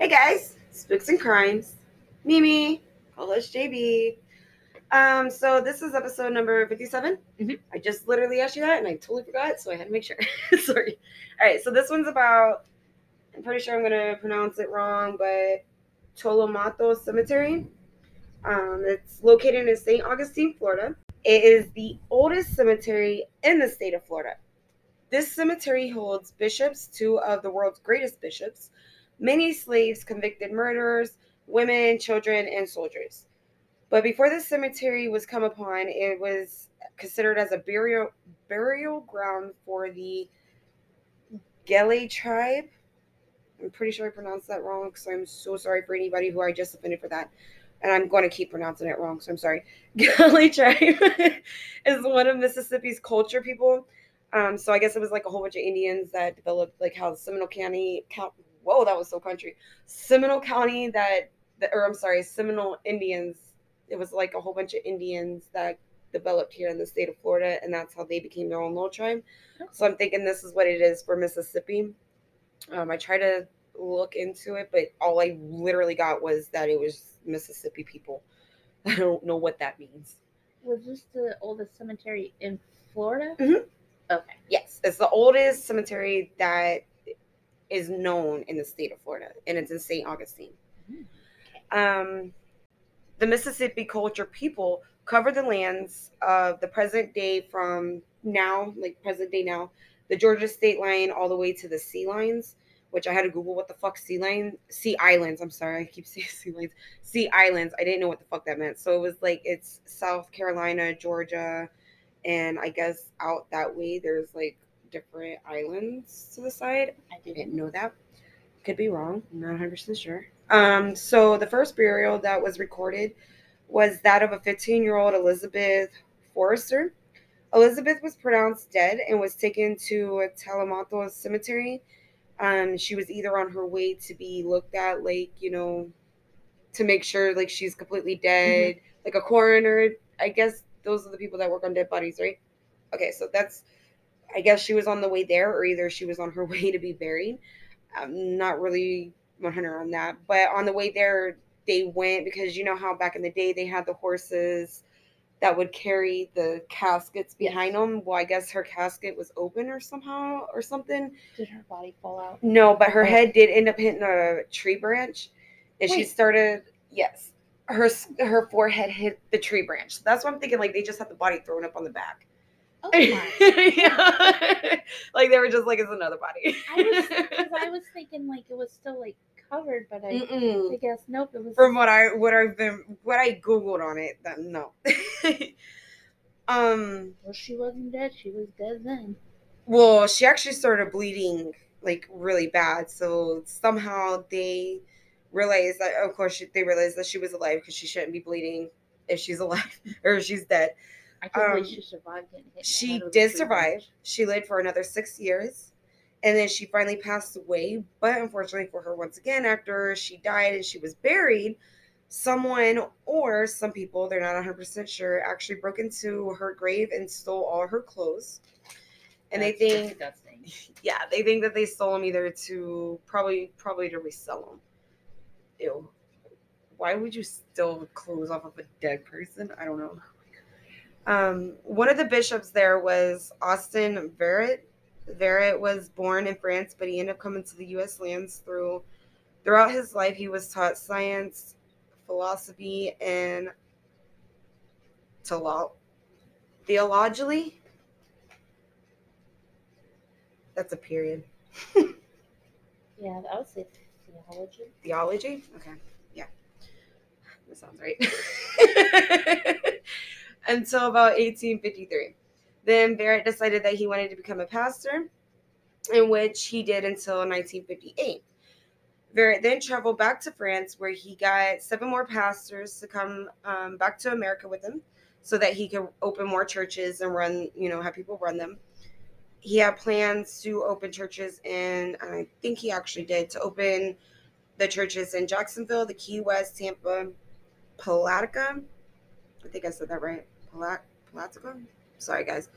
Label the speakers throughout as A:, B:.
A: Hey guys, Spooks and Crimes. Mimi, Polish JB. Um, so this is episode number 57.
B: Mhm.
A: I just literally asked you that and I totally forgot, so I had to make sure. Sorry. All right, so this one's about, I'm pretty sure I'm gonna pronounce it wrong, but Tolomato Cemetery. Um, it's located in St. Augustine, Florida. It is the oldest cemetery in the state of Florida. This cemetery holds bishops, two of the world's greatest bishops, many slaves, convicted murderers, women, children, and soldiers. But before this cemetery was come upon, it was considered as a burial burial ground for the Gele tribe. I'm pretty sure I pronounced that wrong, so I'm so sorry for anybody who I just offended for that. And I'm going to keep pronouncing it wrong, so I'm sorry. Gele tribe is one of Mississippi's culture people. Um, so I guess it was like a whole bunch of Indians that developed like how Seminole County, count, whoa, that was so country. Seminole County that, that, or I'm sorry, Seminole Indians. It was like a whole bunch of Indians that developed here in the state of Florida, and that's how they became their own little tribe. So I'm thinking this is what it is for Mississippi. Um, I tried to look into it, but all I literally got was that it was Mississippi people. I don't know what that means.
B: Was this the oldest cemetery in Florida?
A: Mhm.
B: Okay.
A: Yes, it's the oldest cemetery that is known in the state of Florida, and it's in St. Augustine. Um, the Mississippi culture people cover the lands of the present day from now, like present day now, the Georgia state line all the way to the sea lines, which I had to Google what the fuck sea line, sea islands. I'm sorry, I keep saying sea lines, sea islands. I didn't know what the fuck that meant. So it was like it's South Carolina, Georgia, and I guess out that way there's like different islands to the side.
B: I didn't
A: know that. Could be wrong. I'm not 100% sure. Um, so the first burial that was recorded was that of a 15 year old Elizabeth Forrester. Elizabeth was pronounced dead and was taken to a Tolomato cemetery. Um, she was either on her way to be looked at, like, you know, to make sure like she's completely dead, like a coroner. I guess those are the people that work on dead bodies, right? Okay, so that's I guess she was on the way there, or either she was on her way to be buried. I'm not really 100 on that, but on the way there, they went because you know how back in the day they had the horses that would carry the caskets behind
B: Yes.
A: them. Well, I guess her casket was open or somehow or something.
B: Did her body fall out?
A: No, but her
B: Oh.
A: head did end up hitting a tree branch, and she started. Yes, her her forehead hit the tree branch. So that's what I'm thinking. Like they just had the body thrown up on the back.
B: Oh
A: yeah. like they were just like it's another body.
B: I was I was thinking like it was still like covered, but I, I guess nope. It was
A: From what I what I've been what I googled on it, that no. um.
B: well, she wasn't dead. She was dead then.
A: Well, she actually started bleeding like really bad. So somehow they realized that, of course, she, they realized that she was alive because she shouldn't be bleeding if she's alive or if she's dead.
B: I can't
A: Um,
B: believe she survived.
A: She
B: head with a
A: did survive.
B: branch.
A: She lived for another six years. And then she finally passed away. But unfortunately for her, once again, after she died and she was buried, someone or some people, they're not 100% sure, actually broke into her grave and stole all her clothes. And
B: That's
A: they think
B: disgusting.
A: yeah, they think that they stole them either to probably probably to resell them. Ew. Why would you steal clothes off of a dead person? I don't know. Um, one of the bishops there was Austin Verrett. Verrett was born in France, but he ended up coming to the U.S. lands through. Throughout his life, he was taught science, philosophy, and theolo- theologically. That's a period.
B: Yeah, I would say theology.
A: Theology? Okay. Yeah. That sounds right. Until about 1853. Then Barrett decided that he wanted to become a pastor, in which he did until 1958. Barrett then traveled back to France, where he got seven more pastors to come um, back to America with him so that he could open more churches and run, you know, have people run them. He had plans to open churches in, and I think he actually did, to open the churches in Jacksonville, the Key West, Tampa, Palatka. I think I said that right. Palat- Palatka? Sorry, guys.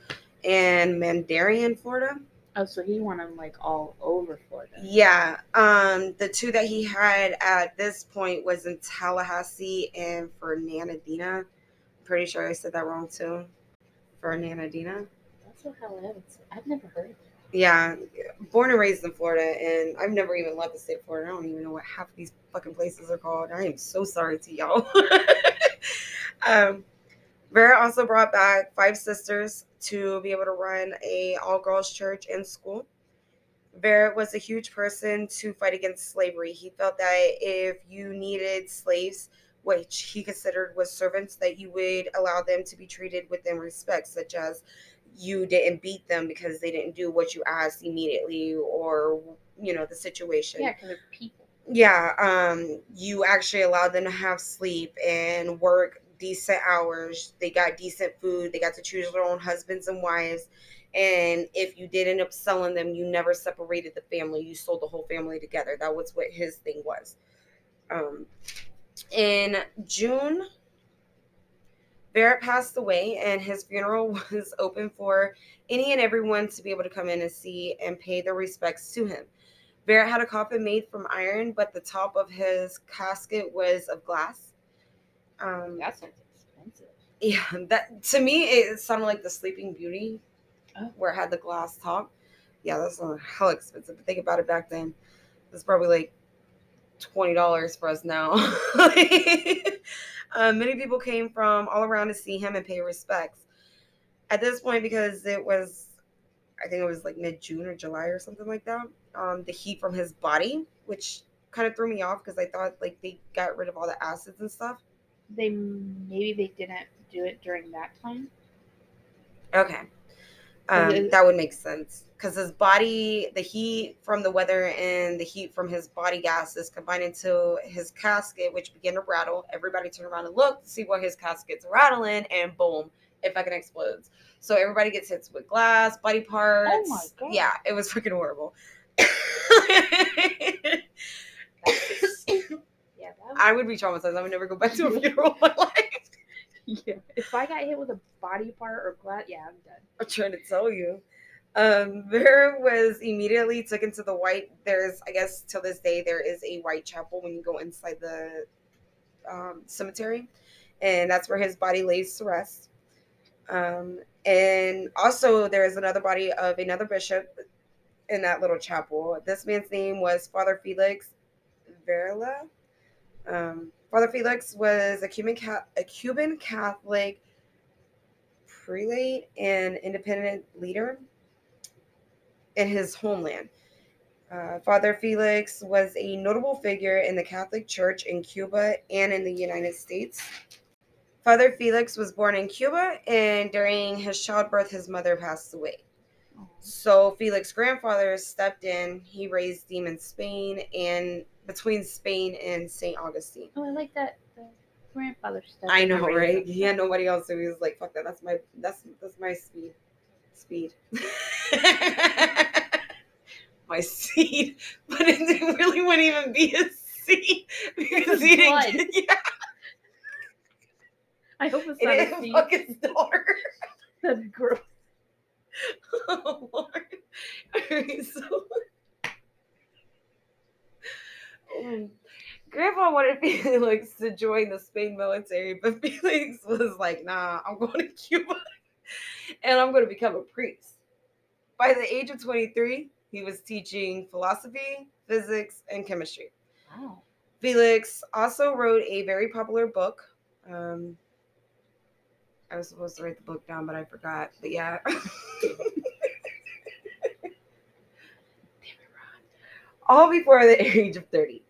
A: And Mandarin, Florida.
B: Oh, so he won them like all over Florida.
A: Yeah. Um, the two that he had at this point was in Tallahassee and Fernandina. I'm pretty sure I said that wrong too. Fernandina.
B: That's what hell is. I've never heard. Of
A: Yeah, born and raised in Florida, and I've never even left the state of Florida. I don't even know what half of these fucking places are called. I am so sorry to y'all. um, Vera also brought back five sisters to be able to run a all girls church and school. Vera was a huge person to fight against slavery. He felt that if you needed slaves, which he considered was servants, that you would allow them to be treated with them respect, such as you didn't beat them because they didn't do what you asked immediately or you know the situation
B: Yeah, because they're people.
A: yeah um you actually allowed them to have sleep and work decent hours. They got decent food. They got to choose their own husbands and wives. And if you did end up selling them you never separated the family. You sold the whole family together. That was what his thing was. Um in june Barrett passed away, and his funeral was open for any and everyone to be able to come in and see and pay their respects to him. Barrett had a coffin made from iron, but the top of his casket was of glass. Um,
B: That sounds expensive.
A: yeah, that to me it sounded like the Sleeping Beauty,
B: Oh.
A: where it had the glass top. Yeah, that's hell expensive. But think about it back then, it's probably like twenty dollars for us now. um, many people came from all around to see him and pay respects. At this point, because it was, I think it was like mid June or July or something like that. Um, the heat from his body, which kind of threw me off because I thought like they got rid of all the acids and stuff.
B: They maybe they didn't do it during that time.
A: Okay. Um,
B: it-
A: that would make sense because his body, the heat from the weather and the heat from his body gases combined into his casket, which began to rattle. Everybody turned around and looked to see what his casket's rattling, and boom, it fucking explodes. So everybody gets hit with glass, body parts.
B: Oh my God.
A: Yeah, it was freaking horrible. I would be traumatized. I would never go back to a funeral in my life.
B: yeah. If I got hit with a body part or glass, yeah, I'm done.
A: I'm trying to tell you. Um, Vera was immediately taken to the white. There's, I guess, till this day, there is a white chapel when you go inside the um, cemetery, and that's where his body lays to rest. Um, and also, there is another body of another bishop in that little chapel. This man's name was Father Felix Varela. Um, Father Felix was a Cuban a Cuban Catholic prelate and independent leader in his homeland. Uh, Father Felix was a notable figure in the Catholic Church in Cuba and in the United States. Father Felix was born in Cuba, and during his childbirth, his mother passed away.
B: Oh.
A: So Felix's grandfather stepped in. He raised him in Spain and between Spain and St. Augustine.
B: Oh, I like that. The grandfather stuff.
A: I know, right? He had nobody else, so he was like, "Fuck that. That's my that's that's my speed, speed, my seed." But it really wouldn't even be a seed because he didn't. Yeah,
B: I hope it's
A: it
B: not a seed.
A: fuck his daughter.
B: That's gross.
A: oh Lord. Alright, so Grandpa wanted Felix to join the Spain military, but Felix was like, nah, I'm going to Cuba and I'm going to become a priest. By the age of 23, he was teaching philosophy, physics, and chemistry.
B: Wow.
A: Felix also wrote a very popular book. Um, I was supposed to write the book down, but I forgot. But yeah. All before the age of 30.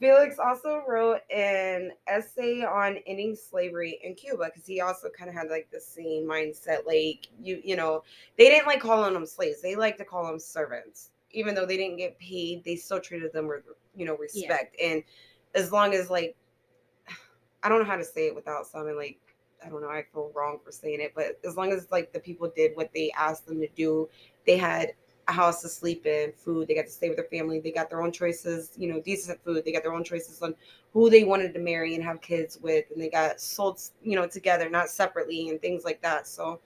A: Felix also wrote an essay on ending slavery in Cuba because he also kind of had like the same mindset. Like you, you know, they didn't like calling them slaves; they like to call them servants. Even though they didn't get paid, they still treated them with, you know, respect. And as long as like, I don't know how to say it without sounding like I don't know. I feel wrong for saying it, but as long as like the people did what they asked them to do, they had a house to sleep in, food. They got to stay with their family. They got their own choices, you know, decent food. They got their own choices on who they wanted to marry and have kids with, and they got sold, you know, together, not separately, and things like that. So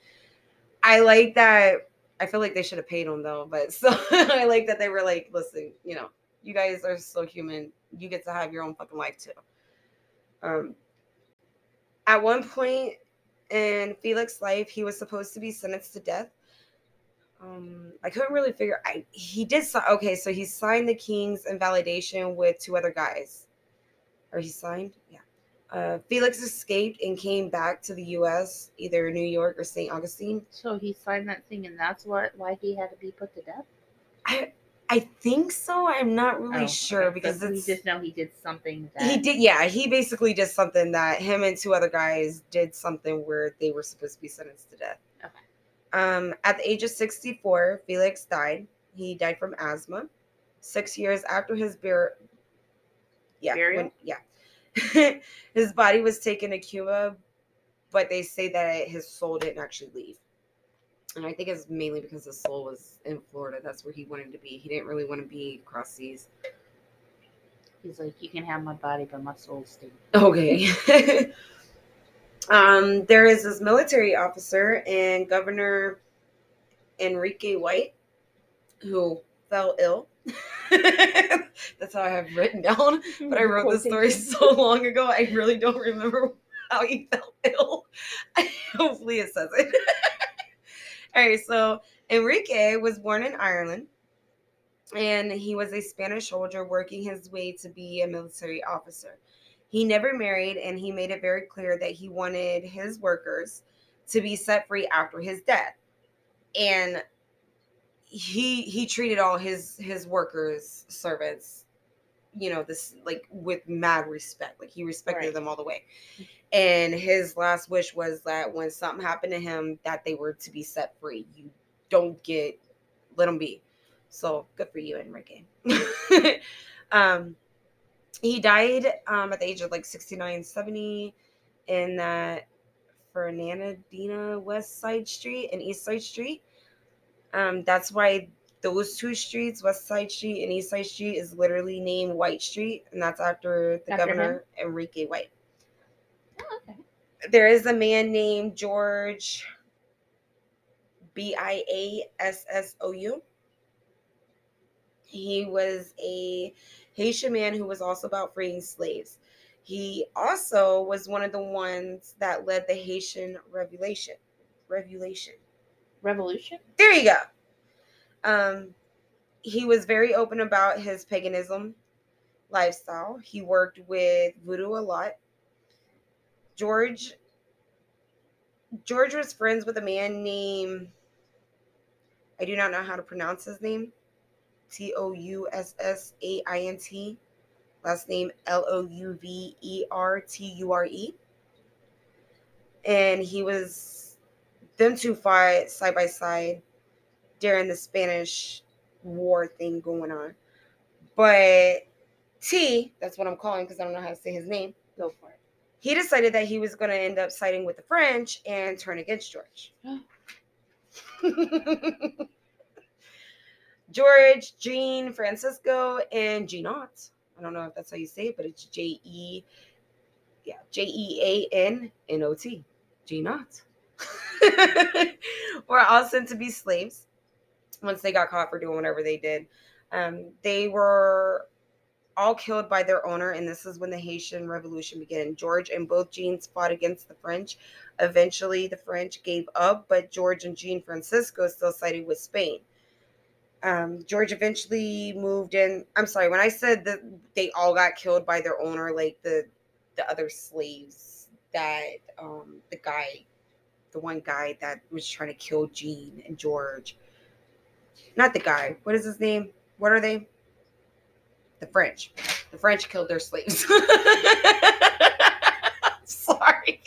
A: I like that I feel like they should have paid them though, but so I like that they were like, listen, you know, you guys are so human. You get to have your own fucking life too. Um, at one point in Felix's life, he was supposed to be sentenced to death. Um, I couldn't really figure. I he did si- okay, so he signed the king's invalidation with two other guys, or he signed, yeah. Uh, Felix escaped and came back to the U.S., either New York or St. Augustine.
B: So he signed that thing, and that's what why he had to be put to death.
A: I I think so. I'm not really
B: Oh,
A: sure
B: okay.
A: because
B: we
A: it's
B: just know he did something. That,
A: he did yeah he basically did something that him and two other guys did something where they were supposed to be sentenced to death. Um at the age of 64 felix died. He died from asthma. Six years after his bur- yeah
B: Burial?
A: when- yeah. His body was taken to cuba but they say that his soul didn't actually leave. And i think it's mainly because his soul was in florida. That's where he wanted to be. He didn't really want to be across seas.
B: He's like, you can have my body, but my soul stays.
A: Okay. um, there is this military officer and Governor Enrique White who fell ill. That's how I have written down. But I wrote this story so long ago, I really don't remember how he fell ill. Hopefully, it says it. All right, so Enrique was born in Ireland and he was a Spanish soldier working his way to be a military officer. He never married and he made it very clear that he wanted his workers to be set free after his death. And he he treated all his his workers servants you know this like with mad respect. Like he respected
B: Right.
A: them all the way. And his last wish was that when something happened to him that they were to be set free. You don't get let them be. So good for you enrique um he died um at the age of like 69 70 in that fernandina west side street and east side street um that's why those two streets west side street and east side street is literally named white street and that's after the
B: After
A: governor enrique white
B: Oh, okay.
A: there is a man named George B I A S S O U. He was a Haitian man who was also about freeing slaves. He also was one of the ones that led the Haitian Revolution. Revolution.
B: Revolution.
A: There you go. Um, he was very open about his paganism lifestyle. He worked with voodoo a lot. George George was friends with a man named I do not know how to pronounce his name. T O U S S A I N T. Last name L O U V E R T U R E. And he was them two fought side by side during the Spanish war thing going on. But T, that's what I'm calling because I don't know how to say his name
B: Go for it.
A: he decided that he was going to end up siding with the French and turn against George. George, Jean, Francisco, and Jeannot. I don't know if that's how you say it, but it's J E, yeah, J E A N N O T. Jeannot. were all sent to be slaves once they got caught for doing whatever they did. Um, they were all killed by their owner, and this is when the Haitian Revolution began. George and both Jeans fought against the French. Eventually, the French gave up, but George and Jean Francisco still sided with Spain. Um, George eventually moved in. I'm sorry, when I said that they all got killed by their owner, like the the other slaves that um, the guy, the one guy that was trying to kill Jean and George. Not the guy. What is his name? What are they? The French. The French killed their slaves. Sorry.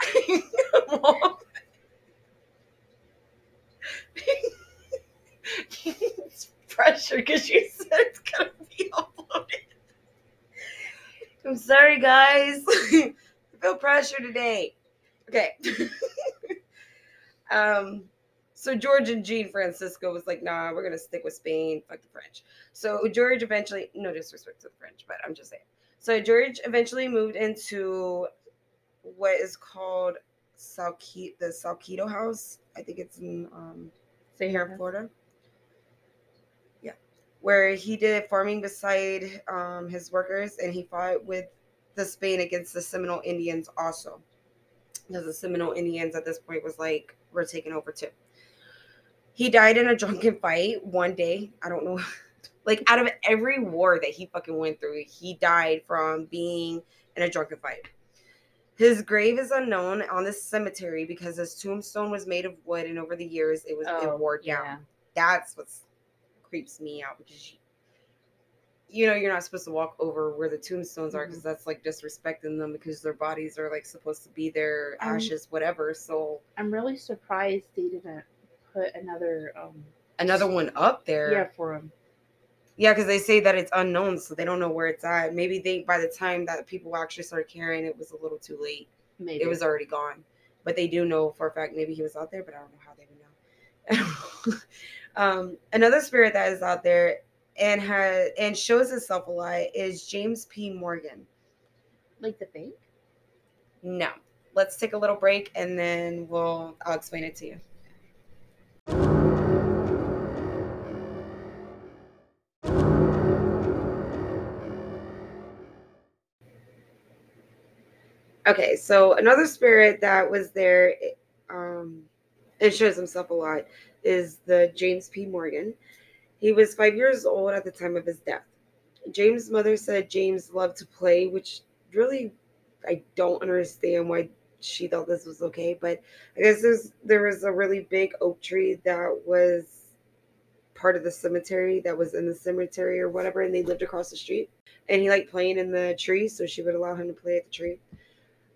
A: Mom. it's because you said it's gonna be uploaded. I'm sorry, guys. I feel pressure today. Okay. um. So George and Jean Francisco was like, nah, we're gonna stick with Spain. Fuck the French. So George eventually, no disrespect to the French, but I'm just saying. So George eventually moved into what is called Salquito, the Salquito House. I think it's in um, Stay here in Florida. Yeah, where he did farming beside um, his workers, and he fought with the Spain against the Seminole Indians also, because the Seminole Indians at this point was like we're taking over too. He died in a drunken fight one day. I don't know. like out of every war that he fucking went through, he died from being in a drunken fight. His grave is unknown on this cemetery because his tombstone was made of wood, and over the years it was it
B: Oh,
A: wore
B: yeah.
A: down. That's what creeps me out because you, know you're not supposed to walk over where the tombstones are because that's like disrespecting them because their bodies are like supposed to be there,
B: Um,
A: ashes, whatever. So
B: I'm really surprised they didn't put another um
A: another one up there.
B: yeah for him.
A: Yeah, because they say that it's unknown, so they don't know where it's at. Maybe they, by the time that people actually started carrying it, was a little too late.
B: Maybe
A: It was already gone. But they do know for a fact maybe he was out there, but I don't know how they would know. um, another spirit that is out there and has and shows itself a lot is James P. Morgan.
B: like the bank.
A: No, let's take a little break and then we'll I'll explain it to you. Okay, so another spirit that was there, um, and shows himself a lot, is the James P. Morgan. He was five years old at the time of his death. James' mother said James loved to play, which really I don't understand why she thought this was okay, but I guess there's there was a really big oak tree that was part of the cemetery that was in the cemetery or whatever, and they lived across the street. And he liked playing in the tree, so she would allow him to play at the tree.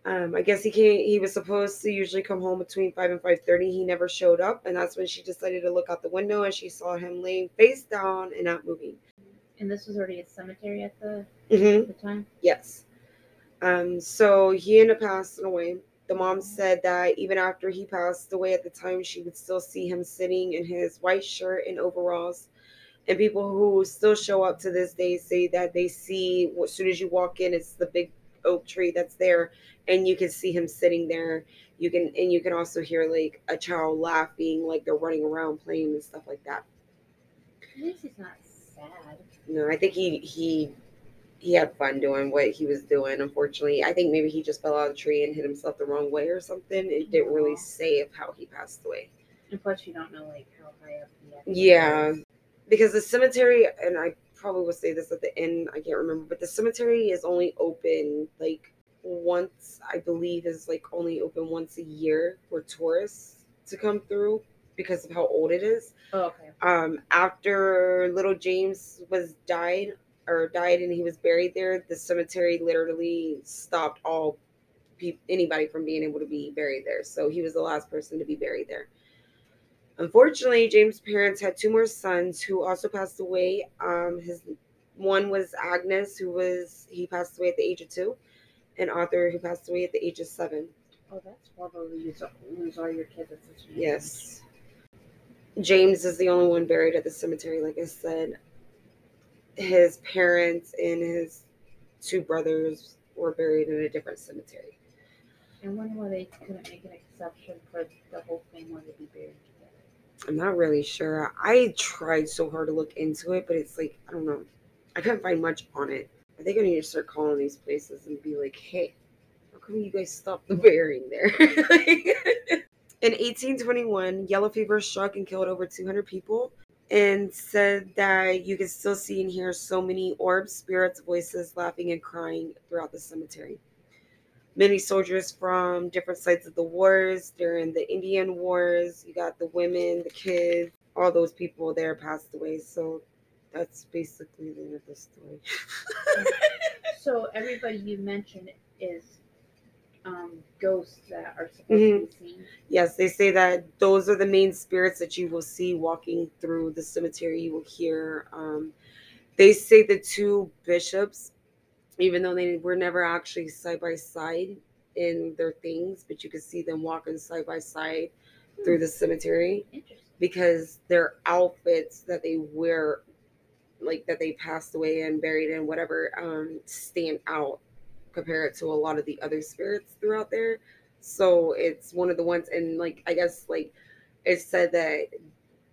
A: Um, I guess he came. He was supposed to usually come home between five and five thirty. He never showed up, and that's when she decided to look out the window, and she saw him laying face down and not moving.
B: And this was already a cemetery at the,
A: Mm-hmm.
B: the time.
A: Yes. Um, so he ended up passing away. The mom said that even after he passed away at the time, she would still see him sitting in his white shirt and overalls. And people who still show up to this day say that they see as soon as you walk in, it's the big oak tree that's there, and you can see him sitting there. You can and you can also hear like a child laughing, like they're running around playing and stuff like that.
B: At least he's not sad.
A: No, I think he he he had fun doing what he was doing. Unfortunately, I think maybe he just fell out of the tree and hit himself the wrong way or something. It didn't really say of how he passed away.
B: And plus, you don't know like how high up he
A: Yeah, because the cemetery, and I probably will say this at the end. I can't remember, but the cemetery is only open like once. I believe is like only open once a year for tourists to come through because of how old it is.
B: Oh, okay.
A: um after little james was died or died and he was buried there the cemetery literally stopped all pe- anybody from being able to be buried there so he was the last person to be buried there unfortunately james parents had two more sons who also passed away um his one was agnes who was he passed away at the age of two and arthur who passed away at the age of seven
B: Oh, that's horrible. to Lose, lose all your kids at such a
A: Yes. James is the only one buried at the cemetery, like I said. His parents and his two brothers were buried in a different cemetery.
B: And wonder why they couldn't make an exception for the whole family to be buried.
A: I'm not really sure. I tried so hard to look into it, but it's like, I don't know. I couldn't find much on it. I think I need to start calling these places and be like, hey, how come you guys stopped the burying there? In 1821, yellow fever struck and killed over 200 people, and said that you could still see and hear so many orbs, spirits, voices laughing and crying throughout the cemetery. Many soldiers from different sides of the wars during the Indian Wars, you got the women, the kids, all those people there passed away. So that's basically the end of the story.
B: So everybody you mentioned is um, ghosts that are supposed
A: Mhm.
B: to be seen.
A: Yes, they say that those are the main spirits that you will see walking through the cemetery. You will hear. Um, they say the two bishops, even though they were never actually side by side in their things, but you could see them walking side by side through the cemetery because their outfits that they wear, like that they passed away and buried in, whatever, um, stand out compared to a lot of the other spirits throughout there. So it's one of the ones, and like I guess like it said that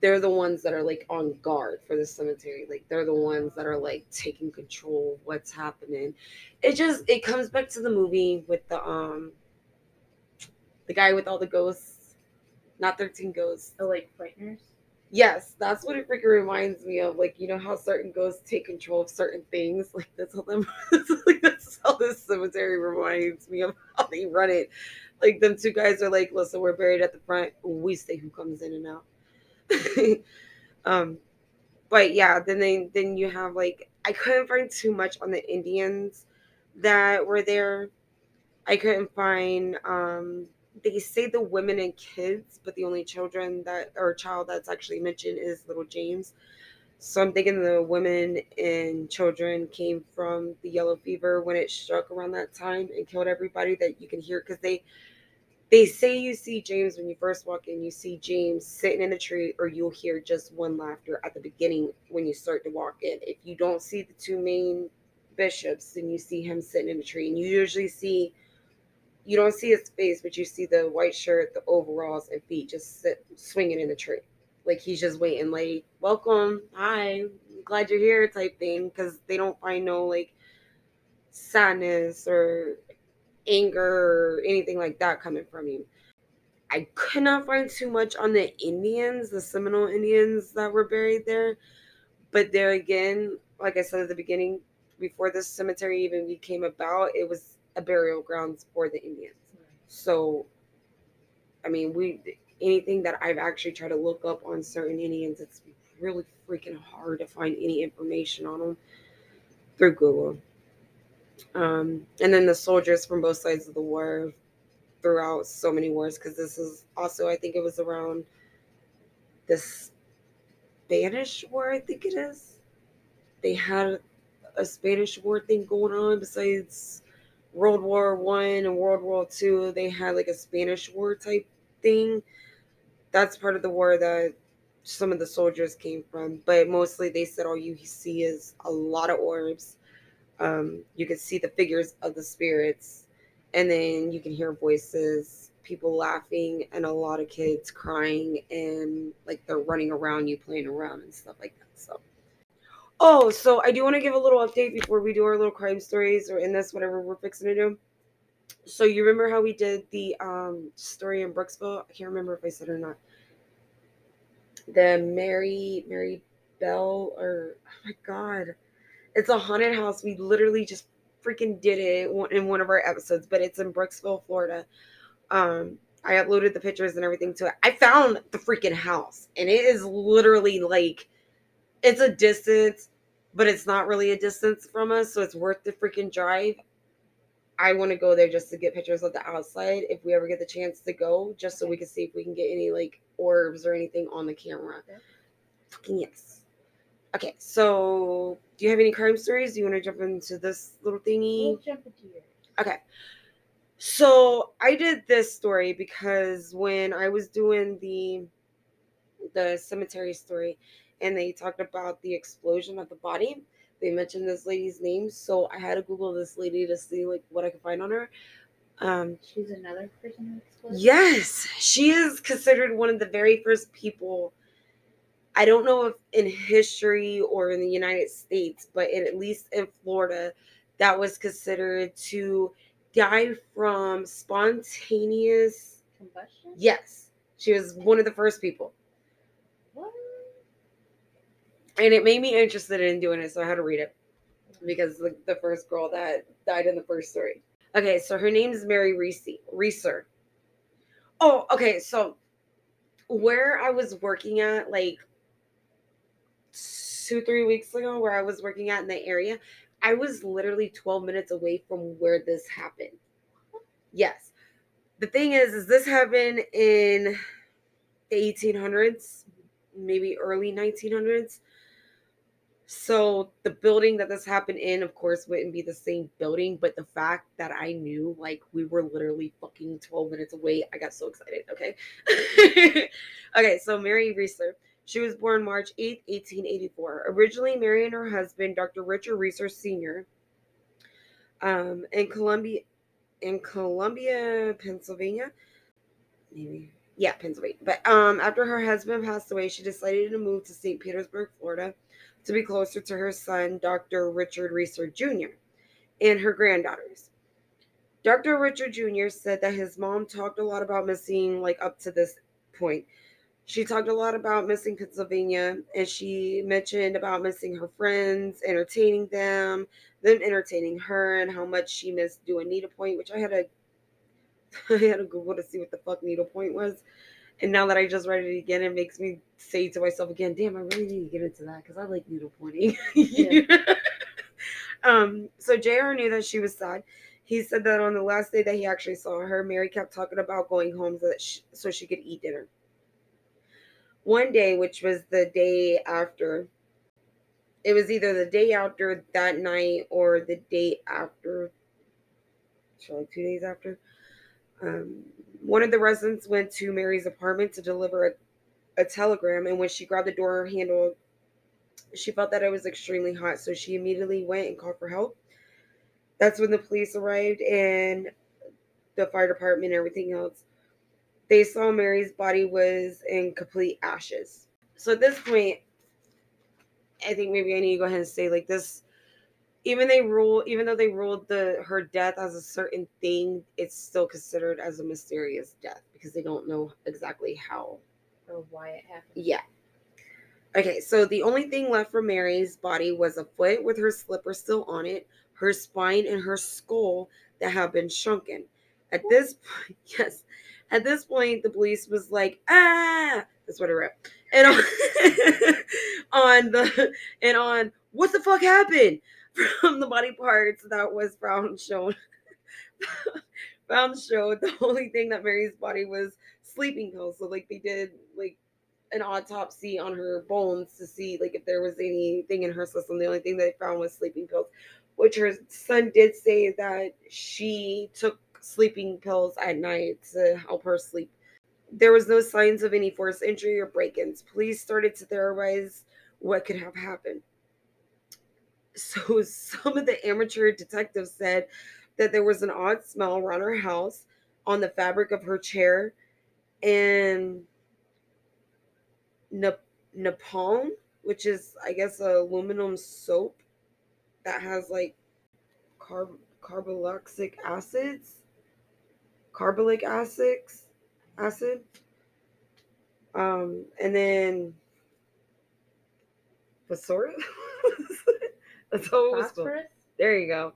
A: they're the ones that are like on guard for the cemetery. Like they're the ones that are like taking control of what's happening. It just it comes back to the movie with the um the guy with all the ghosts, not thirteen ghosts.
B: Oh, like frighteners.
A: Yes, that's what it freaking reminds me of. Like you know how certain ghosts take control of certain things. Like that's how them. like that's how this cemetery reminds me of how they run it. Like them two guys are like, listen, we're buried at the front. We stay who comes in and out. um, but yeah, then they then you have like I couldn't find too much on the Indians that were there. I couldn't find um they say the women and kids, but the only children that or child that's actually mentioned is little James. So I'm thinking the women and children came from the yellow fever when it struck around that time and killed everybody that you can hear because they they say you see James when you first walk in, you see James sitting in a tree, or you'll hear just one laughter at the beginning when you start to walk in. If you don't see the two main bishops, then you see him sitting in a tree, and you usually see you don't see his face, but you see the white shirt, the overalls, and feet just sit swinging in the tree, like he's just waiting, like welcome, hi, glad you're here, type thing, because they don't find no like sadness or anger anything like that coming from you. I could not find too much on the Indians, the Seminole Indians that were buried there. But there again, like I said at the beginning, before this cemetery even became about, it was a burial grounds for the Indians. So, I mean, we anything that I've actually tried to look up on certain Indians, it's really freaking hard to find any information on them through Google. Um, and then the soldiers from both sides of the war throughout so many wars, because this is also, I think it was around the Spanish War, I think it is. They had a Spanish War thing going on besides World War One and World War Two. They had like a Spanish War type thing. That's part of the war that some of the soldiers came from, but mostly they said all you see is a lot of orbs um, you can see the figures of the spirits and then you can hear voices people laughing and a lot of kids crying and like they're running around you playing around and stuff like that so. Oh so i do want to give a little update before we do our little crime stories or in this whatever we're fixing to do. So you remember how we did the um story in brooksville? I can't remember if i said or not. The mary mary bell or oh my god it's a haunted house. We literally just freaking did it in one of our episodes, but it's in Brooksville, Florida. Um, I uploaded the pictures and everything to it. I found the freaking house, and it is literally like it's a distance, but it's not really a distance from us, so it's worth the freaking drive. I want to go there just to get pictures of the outside if we ever get the chance to go, just so we can see if we can get any like orbs or anything on the camera. Fucking yes. Okay, so do you have any crime stories? Do you want to jump into this little thingy?
B: We'll jump into yours.
A: Okay. So I did this story because when I was doing the the cemetery story and they talked about the explosion of the body, they mentioned this lady's name. So I had to Google this lady to see like what I could find on her. Um,
B: She's another person who exploded.
A: Yes, she is considered one of the very first people I don't know if in history or in the United States, but in, at least in Florida, that was considered to die from spontaneous
B: combustion.
A: Yes, she was one of the first people.
B: What?
A: And it made me interested in doing it, so I had to read it because the, the first girl that died in the first story. Okay, so her name is Mary Reese. Reeser. Oh, okay, so where I was working at, like two, three weeks ago where I was working at in the area, I was literally 12 minutes away from where this happened. Yes. The thing is, is this happened in the 1800s, maybe early 1900s. So the building that this happened in, of course, wouldn't be the same building, but the fact that I knew like we were literally fucking 12 minutes away, I got so excited. Okay. okay, so Mary Reeser she was born March 8, 1884. Originally married her husband, Dr. Richard Reeser Sr., um, in Columbia, in Columbia, Pennsylvania. Maybe Yeah, Pennsylvania. But um, after her husband passed away, she decided to move to St. Petersburg, Florida, to be closer to her son, Dr. Richard Reeser Jr., and her granddaughters. Dr. Richard Jr. said that his mom talked a lot about missing, like up to this point. She talked a lot about missing Pennsylvania, and she mentioned about missing her friends, entertaining them, them entertaining her, and how much she missed doing needlepoint, which I had to, I had to Google to see what the fuck needlepoint was. And now that I just read it again, it makes me say to myself again, "Damn, I really need to get into that because I like needlepointing." Yeah. um. So Jr. knew that she was sad. He said that on the last day that he actually saw her, Mary kept talking about going home so that she, so she could eat dinner. One day, which was the day after, it was either the day after that night or the day after, like two days after. Um, one of the residents went to Mary's apartment to deliver a, a telegram, and when she grabbed the door handle, she felt that it was extremely hot, so she immediately went and called for help. That's when the police arrived and the fire department and everything else. They saw Mary's body was in complete ashes. So at this point, I think maybe I need to go ahead and say like this. Even they rule, even though they ruled the her death as a certain thing, it's still considered as a mysterious death because they don't know exactly how
B: or why it happened.
A: Yeah. Okay, so the only thing left from Mary's body was a foot with her slipper still on it, her spine, and her skull that have been shrunken. At this point, yes, at this point, the police was like, ah, that's what I wrote. And on, on the and on what the fuck happened from the body parts that was found shown found showed the only thing that Mary's body was sleeping pills. So like they did like an autopsy on her bones to see like if there was anything in her system. The only thing they found was sleeping pills, which her son did say that she took sleeping pills at night to help her sleep. There was no signs of any force injury or break ins. Police started to theorize what could have happened. So, some of the amateur detectives said that there was an odd smell around her house, on the fabric of her chair, and napalm, which is, I guess, aluminum soap that has like carb carboxylic acids carbolic acids, acid. Um, and then phosphorus. That's how it was. There you go.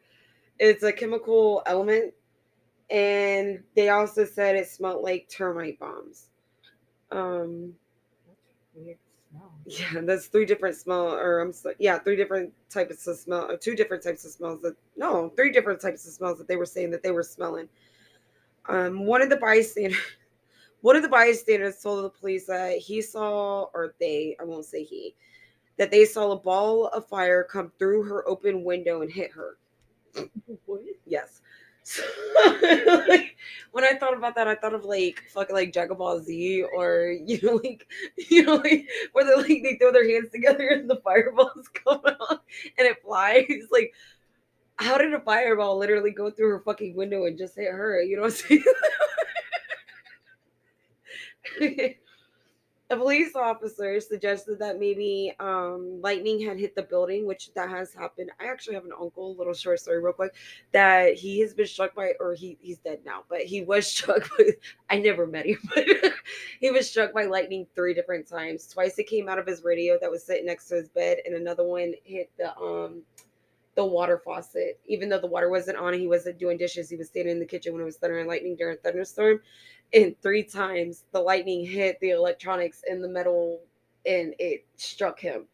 A: It's a chemical element, and they also said it smelled like termite bombs. Um, weird smell. Yeah, that's three different smell, or I'm so, yeah, three different types of smell, or two different types of smells that no, three different types of smells that they were saying that they were smelling. Um, one of the bystanders, one of the bystanders told the police that he saw, or they, I won't say he, that they saw a ball of fire come through her open window and hit her. What? Yes. So, like, when I thought about that, I thought of like fucking like Dragon Ball Z, or you know, like you know, like where they like they throw their hands together and the fireballs come out and it flies. Like how did a fireball literally go through her fucking window and just hit her? You know what I'm saying? a police officer suggested that maybe um, lightning had hit the building, which that has happened. I actually have an uncle, little short story, real quick, that he has been struck by, or he he's dead now, but he was struck by. I never met him, but he was struck by lightning three different times. Twice it came out of his radio that was sitting next to his bed, and another one hit the um the water faucet. Even though the water wasn't on, he wasn't doing dishes. He was standing in the kitchen when it was thunder and lightning during a thunderstorm. And three times the lightning hit the electronics in the metal and it struck him.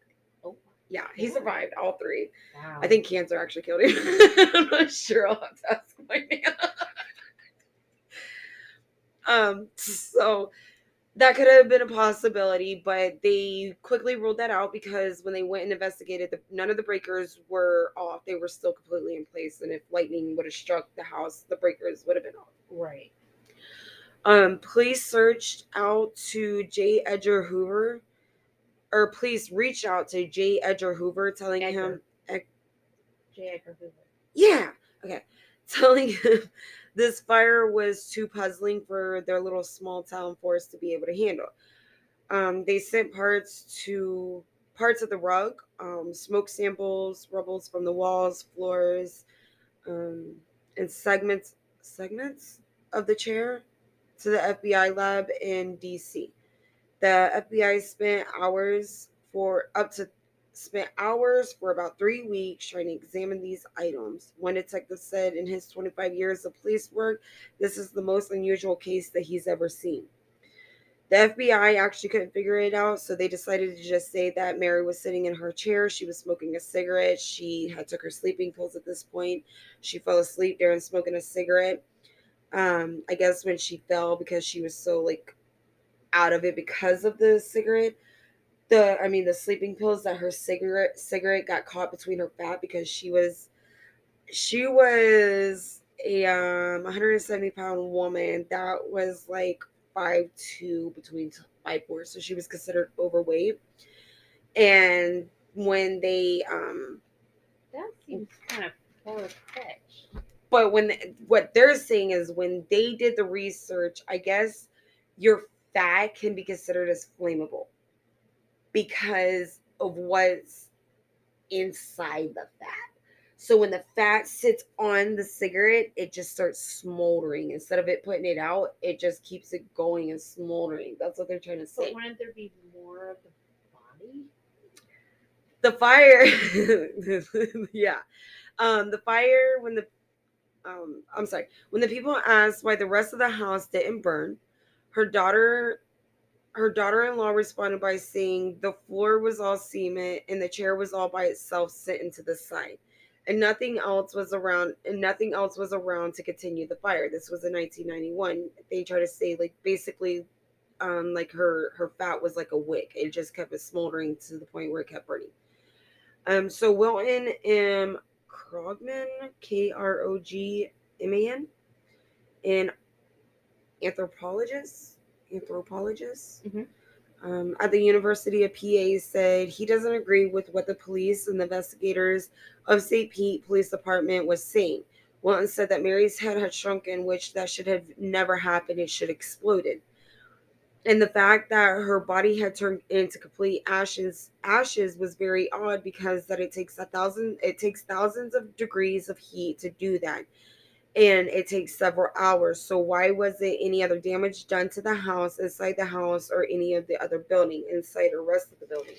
A: Oh, yeah, he survived all three. Wow. I think cancer actually killed him. I'm not sure. I'll have to ask my man. um, so that could have been a possibility, but they quickly ruled that out because when they went and investigated, the, none of the breakers were off. They were still completely in place. And if lightning would have struck the house, the breakers would have been off.
B: Right.
A: Um, police searched out to J. Edgar Hoover, or police reached out to J. Edgar Hoover, telling Edgar. him.
B: J. Edgar Hoover.
A: Yeah. Okay telling him this fire was too puzzling for their little small town force to be able to handle. Um, they sent parts to parts of the rug, um, smoke samples, rubbles from the walls, floors, um, and segments segments of the chair to the FBI lab in DC. The FBI spent hours for up to spent hours for about three weeks trying to examine these items. One detective said in his 25 years of police work, this is the most unusual case that he's ever seen. The FBI actually couldn't figure it out, so they decided to just say that Mary was sitting in her chair. She was smoking a cigarette. She had took her sleeping pills at this point. She fell asleep during smoking a cigarette. Um, I guess when she fell because she was so like out of it because of the cigarette. The I mean the sleeping pills that her cigarette cigarette got caught between her fat because she was she was a um 170 pound woman that was like five two between five four, so she was considered overweight. And when they um
B: That seems kind of far fetched.
A: but when what they're saying is when they did the research, I guess your fat can be considered as flammable because of what's inside the fat. So when the fat sits on the cigarette, it just starts smoldering. Instead of it putting it out, it just keeps it going and smoldering. That's what they're trying to say.
B: But wouldn't there be more of the body?
A: the fire yeah um the fire when the um i'm sorry when the people asked why the rest of the house didn't burn her daughter her daughter-in-law responded by saying the floor was all cement and the chair was all by itself sitting to the side and nothing else was around and nothing else was around to continue the fire. This was in 1991 they try to say like basically um like her her fat was like a wick. It just kept it smoldering to the point where it kept burning. Um, so Wilton M. Krogman, K R O G M A N, an anthropologist, anthropologist
B: Mhm.
A: um, at the University of PA, said he doesn't agree with what the police and the investigators of St. Pete Police Department was saying. Wilton said that Mary's head had shrunken, which that should have never happened. It should have exploded and the fact that her body had turned into complete ashes ashes was very odd because that it takes a thousand it takes thousands of degrees of heat to do that and it takes several hours. So why was it any other damage done to the house inside the house or any of the other building inside or rest of the building?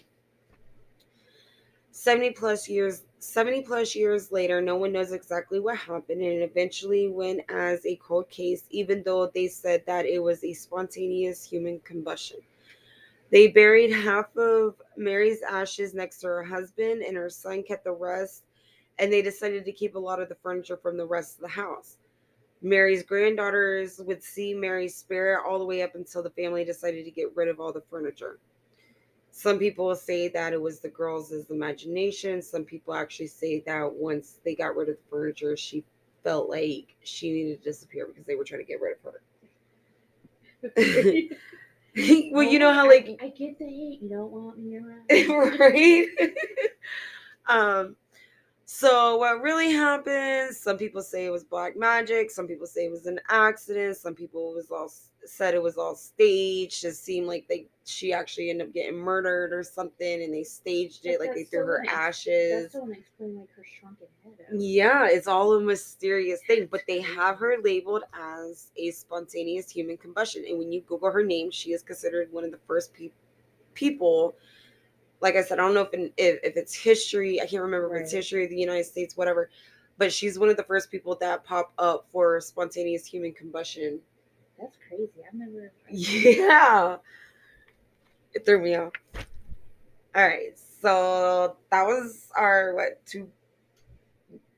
A: 70 plus years 70 plus years later no one knows exactly what happened and eventually went as a cold case even though they said that it was a spontaneous human combustion. They buried half of mary's ashes next to her husband and her son kept the rest and they decided to keep a lot of the furniture from the rest of the house mary's granddaughters would see mary's spirit all the way up until the family decided to get rid of all the furniture some people say that it was the girls' imagination. Some people actually say that once they got rid of the furniture, she felt like she needed to disappear because they were trying to get rid of her. well, you know how like
B: I get the hate. You don't want me around.
A: right? um so what really happened? Some people say it was black magic. Some people say it was an accident. Some people was all said it was all staged. It seemed like they she actually ended up getting murdered or something, and they staged it
B: But
A: like they threw her ashes.
B: That's explain like her shrunken head.
A: Yeah, it's all a mysterious thing, but they have her labeled as a spontaneous human combustion. And when you Google her name, she is considered one of the first pe- people. Like I said, I don't know if, in, if if it's history. I can't remember if it's history of the United States, whatever. But she's one of the first people that pop up for spontaneous human combustion.
B: That's crazy. I've never.
A: Yeah, it threw me off. All right, so that was our what two,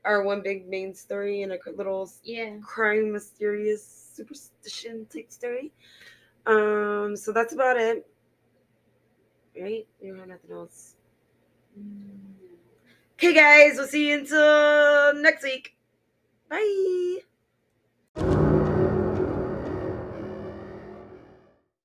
A: our one big main story and a little
B: Yeah.
A: crime mysterious superstition type story. Um, so that's about it. Right? We don't have nothing else. Okay, guys, we'll see you until next week. Bye.